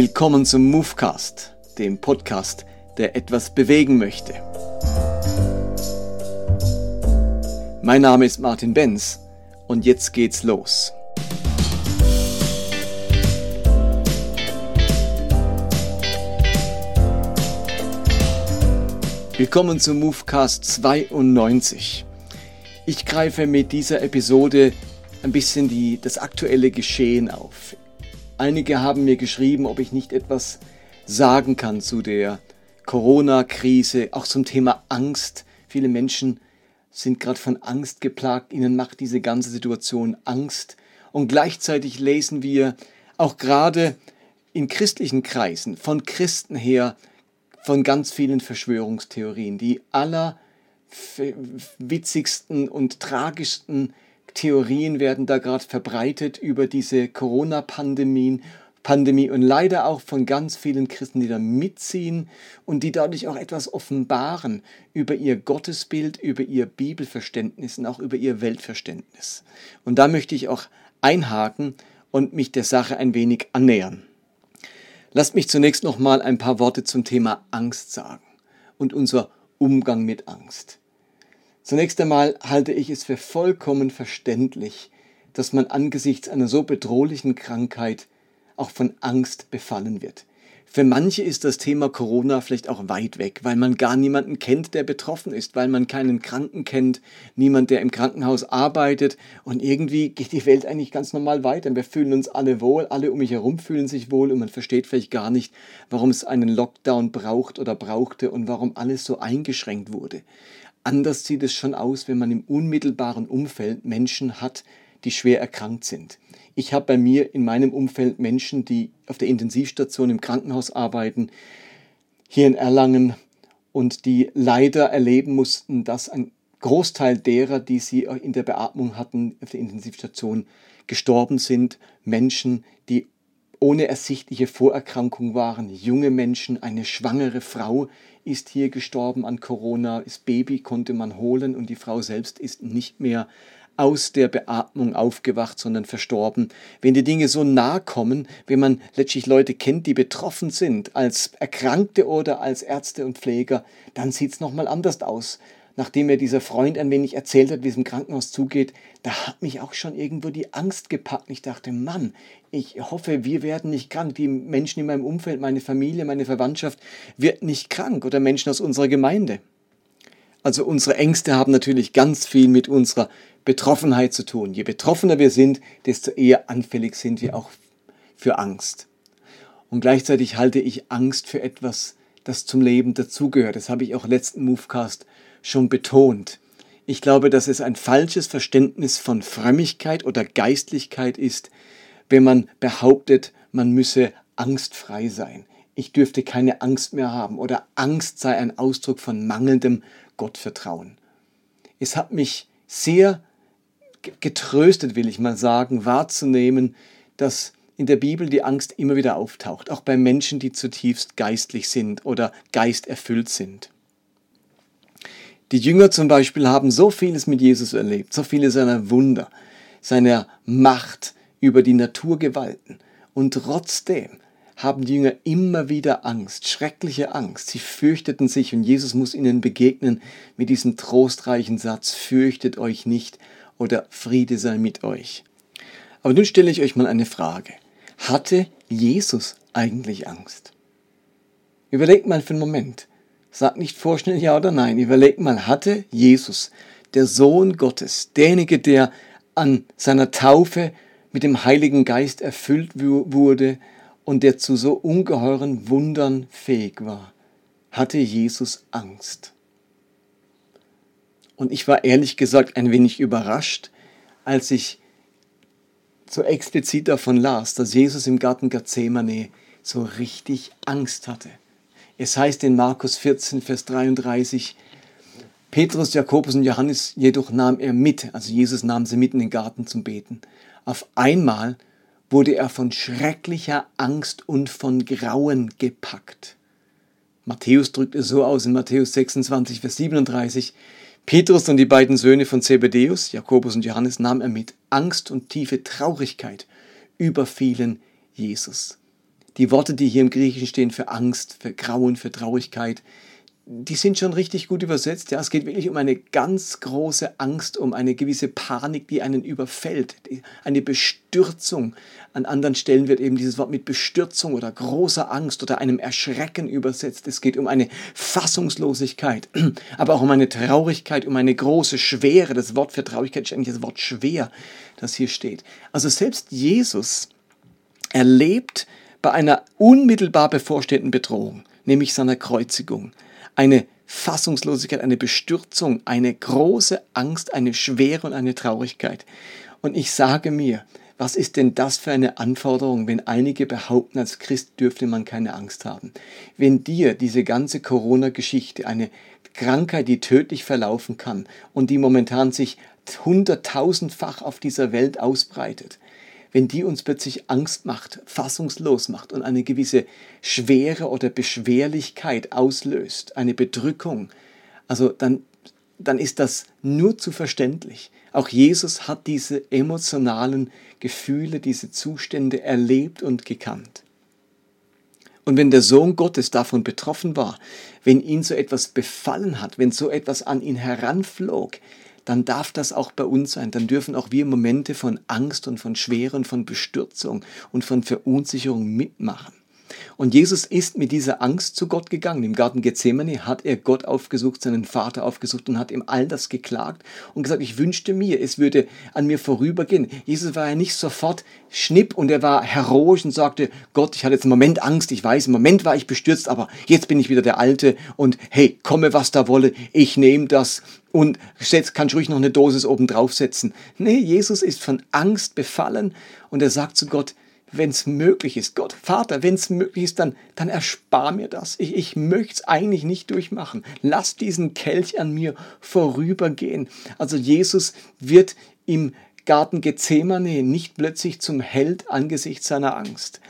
Willkommen zum Movecast, dem Podcast, der etwas bewegen möchte. Mein Name ist Martin Benz und jetzt geht's los. Willkommen zum Movecast 92. Ich greife mit dieser Episode ein bisschen die, das aktuelle Geschehen auf. Einige haben mir geschrieben, ob ich nicht etwas sagen kann zu der Corona-Krise, auch zum Thema Angst. Viele Menschen sind gerade von Angst geplagt, ihnen macht diese ganze Situation Angst. Und gleichzeitig lesen wir auch gerade in christlichen Kreisen von Christen her von ganz vielen Verschwörungstheorien, die aller witzigsten und tragischsten Theorien werden da gerade verbreitet über diese Corona-Pandemie Pandemie und leider auch von ganz vielen Christen, die da mitziehen und die dadurch auch etwas offenbaren über ihr Gottesbild, über ihr Bibelverständnis und auch über ihr Weltverständnis. Und da möchte ich auch einhaken und mich der Sache ein wenig annähern. Lasst mich zunächst noch mal ein paar Worte zum Thema Angst sagen und unser Umgang mit Angst. Zunächst einmal halte ich es für vollkommen verständlich, dass man angesichts einer so bedrohlichen Krankheit auch von Angst befallen wird. Für manche ist das Thema Corona vielleicht auch weit weg, weil man gar niemanden kennt, der betroffen ist, weil man keinen Kranken kennt, niemand, der im Krankenhaus arbeitet und irgendwie geht die Welt eigentlich ganz normal weiter. Wir fühlen uns alle wohl, alle um mich herum fühlen sich wohl und man versteht vielleicht gar nicht, warum es einen Lockdown braucht oder brauchte und warum alles so eingeschränkt wurde. Anders sieht es schon aus, wenn man im unmittelbaren Umfeld Menschen hat, die schwer erkrankt sind. Ich habe bei mir in meinem Umfeld Menschen, die auf der Intensivstation im Krankenhaus arbeiten, hier in Erlangen, und die leider erleben mussten, dass ein Großteil derer, die sie in der Beatmung hatten, auf der Intensivstation, gestorben sind. Menschen, die ohne ersichtliche Vorerkrankung waren. Junge Menschen, eine schwangere Frau ist hier gestorben an Corona. Das Baby konnte man holen und die Frau selbst ist nicht mehr aus der Beatmung aufgewacht, sondern verstorben. Wenn die Dinge so nahe kommen, wenn man letztlich Leute kennt, die betroffen sind, als Erkrankte oder als Ärzte und Pfleger, dann sieht es nochmal anders aus. Nachdem mir dieser Freund ein wenig erzählt hat, wie es im Krankenhaus zugeht, da hat mich auch schon irgendwo die Angst gepackt. Ich dachte, Mann, ich hoffe, wir werden nicht krank. Die Menschen in meinem Umfeld, meine Familie, meine Verwandtschaft wird nicht krank oder Menschen aus unserer Gemeinde. Also unsere Ängste haben natürlich ganz viel mit unserer Betroffenheit zu tun. Je betroffener wir sind, desto eher anfällig sind wir auch für Angst. Und gleichzeitig halte ich Angst für etwas, das zum Leben dazugehört. Das habe ich auch letzten Movecast schon betont. Ich glaube, dass es ein falsches Verständnis von Frömmigkeit oder Geistlichkeit ist, wenn man behauptet, man müsse angstfrei sein. Ich dürfte keine Angst mehr haben oder Angst sei ein Ausdruck von mangelndem Gottvertrauen. Es hat mich sehr getröstet, will ich mal sagen, wahrzunehmen, dass in der Bibel die Angst immer wieder auftaucht, auch bei Menschen, die zutiefst geistlich sind oder geisterfüllt sind. Die Jünger zum Beispiel haben so vieles mit Jesus erlebt, so viele seiner Wunder, seiner Macht über die Naturgewalten. Und trotzdem haben die Jünger immer wieder Angst, schreckliche Angst. Sie fürchteten sich und Jesus muss ihnen begegnen mit diesem trostreichen Satz, fürchtet euch nicht, oder Friede sei mit euch. Aber nun stelle ich euch mal eine Frage. Hatte Jesus eigentlich Angst? Überlegt mal für einen Moment. Sagt nicht vorschnell ja oder nein. Überlegt mal, hatte Jesus, der Sohn Gottes, derjenige, der an seiner Taufe mit dem Heiligen Geist erfüllt wurde und der zu so ungeheuren Wundern fähig war, hatte Jesus Angst? Und ich war ehrlich gesagt ein wenig überrascht, als ich so explizit davon las, dass Jesus im Garten Gethsemane so richtig Angst hatte. Es heißt in Markus 14, Vers 33, Petrus, Jakobus und Johannes jedoch nahm er mit, also Jesus nahm sie mit in den Garten zum Beten. Auf einmal wurde er von schrecklicher Angst und von Grauen gepackt. Matthäus drückt es so aus in Matthäus 26, Vers 37, Petrus und die beiden Söhne von Zebedeus, Jakobus und Johannes, nahm er mit. Angst und tiefe Traurigkeit überfielen Jesus. Die Worte, die hier im Griechischen stehen für Angst, für Grauen, für Traurigkeit, die sind schon richtig gut übersetzt. Ja, es geht wirklich um eine ganz große Angst, um eine gewisse Panik, die einen überfällt, eine Bestürzung. An anderen Stellen wird eben dieses Wort mit Bestürzung oder großer Angst oder einem Erschrecken übersetzt. Es geht um eine Fassungslosigkeit, aber auch um eine Traurigkeit, um eine große Schwere. Das Wort für Traurigkeit ist eigentlich das Wort schwer, das hier steht. Also selbst Jesus erlebt bei einer unmittelbar bevorstehenden Bedrohung, nämlich seiner Kreuzigung, eine Fassungslosigkeit, eine Bestürzung, eine große Angst, eine Schwere und eine Traurigkeit. Und ich sage mir, was ist denn das für eine Anforderung, wenn einige behaupten, als Christ dürfte man keine Angst haben? Wenn dir diese ganze Corona-Geschichte, eine Krankheit, die tödlich verlaufen kann und die momentan sich hunderttausendfach auf dieser Welt ausbreitet, wenn die uns plötzlich Angst macht, fassungslos macht und eine gewisse Schwere oder Beschwerlichkeit auslöst, eine Bedrückung, also dann, dann ist das nur zu verständlich. Auch Jesus hat diese emotionalen Gefühle, diese Zustände erlebt und gekannt. Und wenn der Sohn Gottes davon betroffen war, wenn ihn so etwas befallen hat, wenn so etwas an ihn heranflog, dann darf das auch bei uns sein. Dann dürfen auch wir Momente von Angst und von Schwere und von Bestürzung und von Verunsicherung mitmachen. Und Jesus ist mit dieser Angst zu Gott gegangen. Im Garten Gethsemane hat er Gott aufgesucht, seinen Vater aufgesucht und hat ihm all das geklagt und gesagt, ich wünschte mir, es würde an mir vorübergehen. Jesus war ja nicht sofort schnipp und er war heroisch und sagte, Gott, ich hatte jetzt einen Moment Angst, ich weiß, im Moment war ich bestürzt, aber jetzt bin ich wieder der Alte und hey, komme was da wolle, ich nehme das und setz, kannst ruhig noch eine Dosis oben draufsetzen. Nee, Jesus ist von Angst befallen und er sagt zu Gott, wenn es möglich ist, Gott, Vater, wenn es möglich ist, dann, dann erspar mir das. Ich, ich möchte es eigentlich nicht durchmachen. Lass diesen Kelch an mir vorübergehen. Also Jesus wird im Garten Gethsemane nicht plötzlich zum Held angesichts seiner Angst.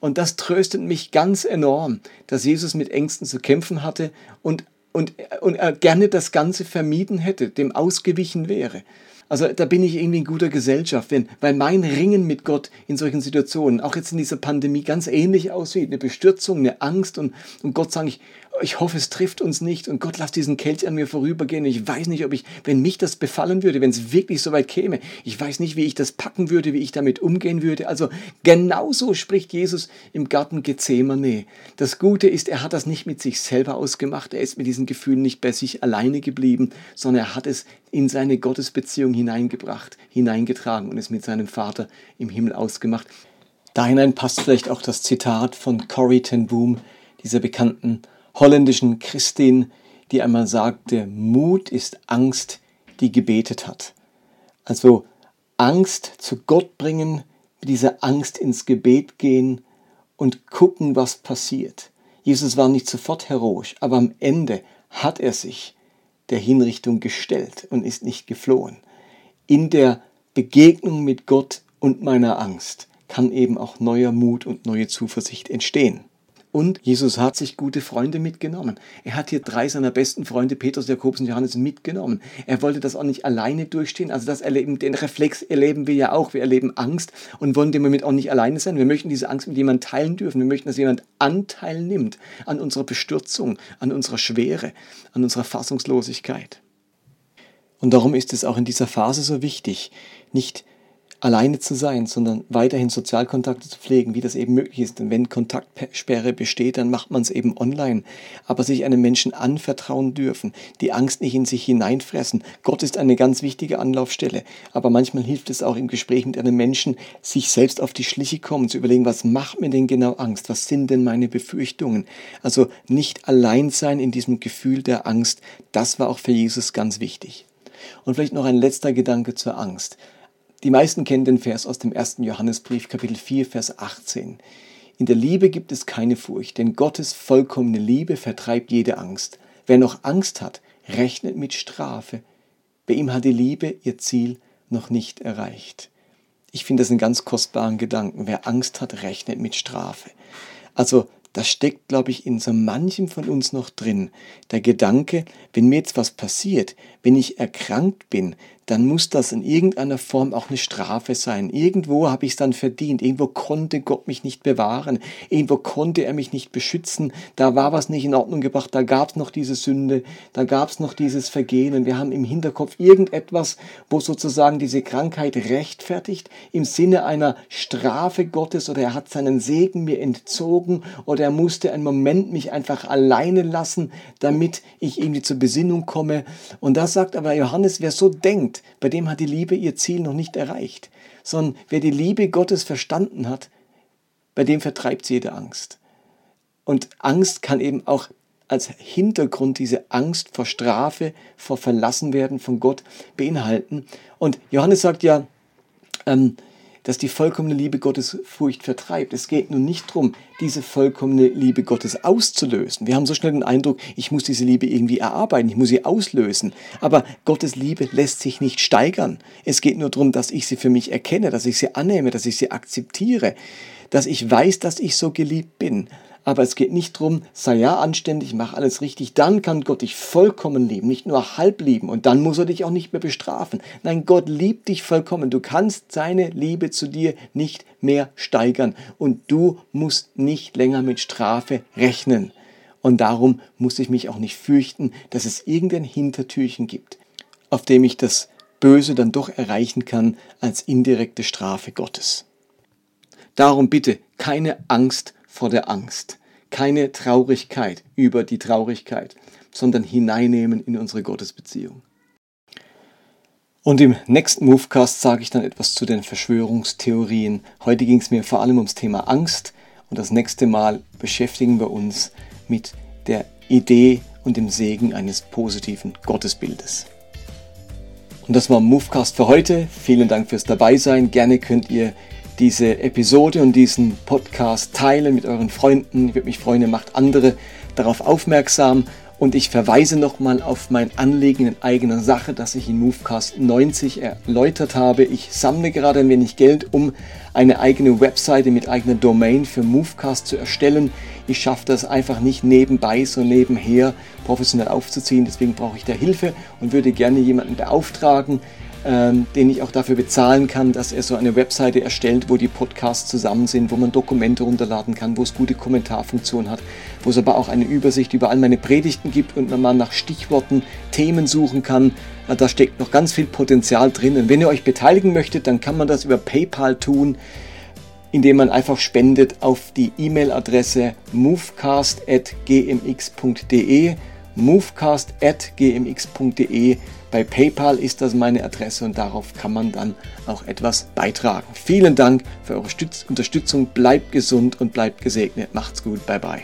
Und das tröstet mich ganz enorm, dass Jesus mit Ängsten zu kämpfen hatte und, und, und er gerne das Ganze vermieden hätte, dem ausgewichen wäre. Also da bin ich irgendwie in guter Gesellschaft, wenn, weil mein Ringen mit Gott in solchen Situationen, auch jetzt in dieser Pandemie, ganz ähnlich aussieht. Eine Bestürzung, eine Angst und, und Gott sagen, ich, ich hoffe, es trifft uns nicht und Gott, lass diesen Kelch an mir vorübergehen. Ich weiß nicht, ob ich, wenn mich das befallen würde, wenn es wirklich so weit käme, ich weiß nicht, wie ich das packen würde, wie ich damit umgehen würde. Also genauso spricht Jesus im Garten Gethsemane. Das Gute ist, er hat das nicht mit sich selber ausgemacht, er ist mit diesen Gefühlen nicht bei sich alleine geblieben, sondern er hat es in seine Gottesbeziehung hineingebracht, hineingetragen und es mit seinem Vater im Himmel ausgemacht. Da hinein passt vielleicht auch das Zitat von Corrie ten Boom, dieser bekannten holländischen Christin, die einmal sagte, Mut ist Angst, die gebetet hat. Also Angst zu Gott bringen, mit dieser Angst ins Gebet gehen und gucken, was passiert. Jesus war nicht sofort heroisch, aber am Ende hat er sich der Hinrichtung gestellt und ist nicht geflohen. In der Begegnung mit Gott und meiner Angst kann eben auch neuer Mut und neue Zuversicht entstehen. Und Jesus hat sich gute Freunde mitgenommen. Er hat hier drei seiner besten Freunde, Petrus, Jakobus und Johannes, mitgenommen. Er wollte das auch nicht alleine durchstehen. Also das erleben, den Reflex erleben wir ja auch. Wir erleben Angst und wollen dem Moment auch nicht alleine sein. Wir möchten diese Angst mit jemandem teilen dürfen. Wir möchten, dass jemand Anteil nimmt an unserer Bestürzung, an unserer Schwere, an unserer Fassungslosigkeit. Und darum ist es auch in dieser Phase so wichtig, nicht alleine zu sein, sondern weiterhin Sozialkontakte zu pflegen, wie das eben möglich ist. Und wenn Kontaktsperre besteht, dann macht man es eben online. Aber sich einem Menschen anvertrauen dürfen, die Angst nicht in sich hineinfressen. Gott ist eine ganz wichtige Anlaufstelle. Aber manchmal hilft es auch im Gespräch mit einem Menschen, sich selbst auf die Schliche kommen, zu überlegen, was macht mir denn genau Angst? Was sind denn meine Befürchtungen? Also nicht allein sein in diesem Gefühl der Angst, das war auch für Jesus ganz wichtig. Und vielleicht noch ein letzter Gedanke zur Angst. Die meisten kennen den Vers aus dem ersten Johannesbrief, Kapitel 4, Vers 18. In der Liebe gibt es keine Furcht, denn Gottes vollkommene Liebe vertreibt jede Angst. Wer noch Angst hat, rechnet mit Strafe. Bei ihm hat die Liebe ihr Ziel noch nicht erreicht. Ich finde das einen ganz kostbaren Gedanken. Wer Angst hat, rechnet mit Strafe. Also das steckt, glaube ich, in so manchem von uns noch drin. Der Gedanke, wenn mir jetzt was passiert, wenn ich erkrankt bin, dann muss das in irgendeiner Form auch eine Strafe sein. Irgendwo habe ich es dann verdient. Irgendwo konnte Gott mich nicht bewahren. Irgendwo konnte er mich nicht beschützen. Da war was nicht in Ordnung gebracht. Da gab es noch diese Sünde. Da gab es noch dieses Vergehen. Und wir haben im Hinterkopf irgendetwas, wo sozusagen diese Krankheit rechtfertigt im Sinne einer Strafe Gottes oder er hat seinen Segen mir entzogen oder er musste einen Moment mich einfach alleine lassen, damit ich irgendwie zur Besinnung komme. Und da sagt aber Johannes, wer so denkt, denkt, bei dem hat die Liebe ihr Ziel noch nicht erreicht, sondern wer die Liebe Gottes verstanden hat, bei dem vertreibt sie jede Angst. Und Angst kann eben auch als Hintergrund diese Angst vor Strafe, vor Verlassenwerden von Gott beinhalten. Und Johannes sagt ja, ähm, dass die vollkommene Liebe Gottes Furcht vertreibt. Es geht nun nicht darum, diese vollkommene Liebe Gottes auszulösen. Wir haben so schnell den Eindruck, ich muss diese Liebe irgendwie erarbeiten, ich muss sie auslösen. Aber Gottes Liebe lässt sich nicht steigern. Es geht nur darum, dass ich sie für mich erkenne, dass ich sie annehme, dass ich sie akzeptiere, dass ich weiß, dass ich so geliebt bin aber es geht nicht darum, sei ja anständig, mach alles richtig, dann kann Gott dich vollkommen lieben, nicht nur halb lieben und dann muss er dich auch nicht mehr bestrafen. Nein, Gott liebt dich vollkommen. Du kannst seine Liebe zu dir nicht mehr steigern und du musst nicht länger mit Strafe rechnen. Und darum muss ich mich auch nicht fürchten, dass es irgendein Hintertürchen gibt, auf dem ich das Böse dann doch erreichen kann als indirekte Strafe Gottes. Darum bitte keine Angst vor der Angst, keine Traurigkeit über die Traurigkeit, sondern hineinnehmen in unsere Gottesbeziehung. Und im nächsten Movecast sage ich dann etwas zu den Verschwörungstheorien. Heute ging es mir vor allem ums Thema Angst und das nächste Mal beschäftigen wir uns mit der Idee und dem Segen eines positiven Gottesbildes. Und das war Movecast für heute. Vielen Dank fürs Dabeisein. Gerne könnt ihr diese Episode und diesen Podcast teilen mit euren Freunden. Ich würde mich freuen, ihr macht andere darauf aufmerksam. Und ich verweise nochmal auf mein Anliegen in eigener Sache, das ich in Movecast 90 erläutert habe. Ich sammle gerade ein wenig Geld, um eine eigene Webseite mit eigener Domain für Movecast zu erstellen. Ich schaffe das einfach nicht nebenbei, so nebenher professionell aufzuziehen. Deswegen brauche ich da Hilfe und würde gerne jemanden beauftragen, ähm, den ich auch dafür bezahlen kann, dass er so eine Webseite erstellt, wo die Podcasts zusammen sind, wo man Dokumente runterladen kann, wo es gute Kommentarfunktionen hat, wo es aber auch eine Übersicht über all meine Predigten gibt und man mal nach Stichworten Themen suchen kann. Äh, da steckt noch ganz viel Potenzial drin. Und wenn ihr euch beteiligen möchtet, dann kann man das über PayPal tun indem man einfach spendet auf die E-Mail-Adresse movecast.gmx.de movecast.gmx.de bei PayPal ist das meine Adresse und darauf kann man dann auch etwas beitragen. Vielen Dank für eure Unterstützung. Bleibt gesund und bleibt gesegnet. Macht's gut. Bye bye.